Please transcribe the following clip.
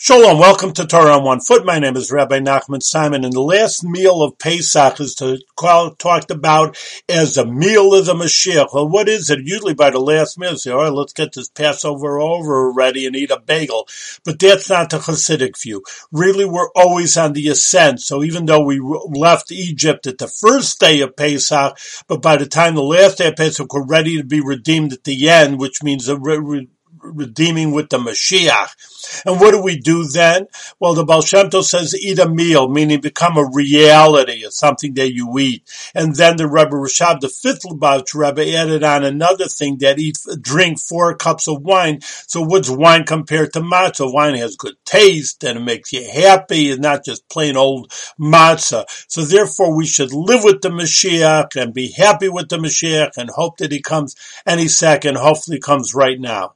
Shalom, welcome to Torah on One Foot. My name is Rabbi Nachman Simon, and the last meal of Pesach is to call, talked about as a meal of the Mashiach. Well, what is it? Usually by the last meal, say, all right, let's get this Passover over already and eat a bagel. But that's not the Hasidic view. Really, we're always on the ascent. So even though we left Egypt at the first day of Pesach, but by the time the last day of Pesach, we're ready to be redeemed at the end, which means re- redeeming with the Mashiach. And what do we do then? Well, the Baal Shem Tov says eat a meal, meaning become a reality, of something that you eat. And then the Rebbe Rashab, the fifth Lubavitch Rebbe, added on another thing that eat, drink four cups of wine. So what's wine compared to matzah? Wine has good taste and it makes you happy and not just plain old matzah. So therefore we should live with the Mashiach and be happy with the Mashiach and hope that he comes any second, hopefully comes right now.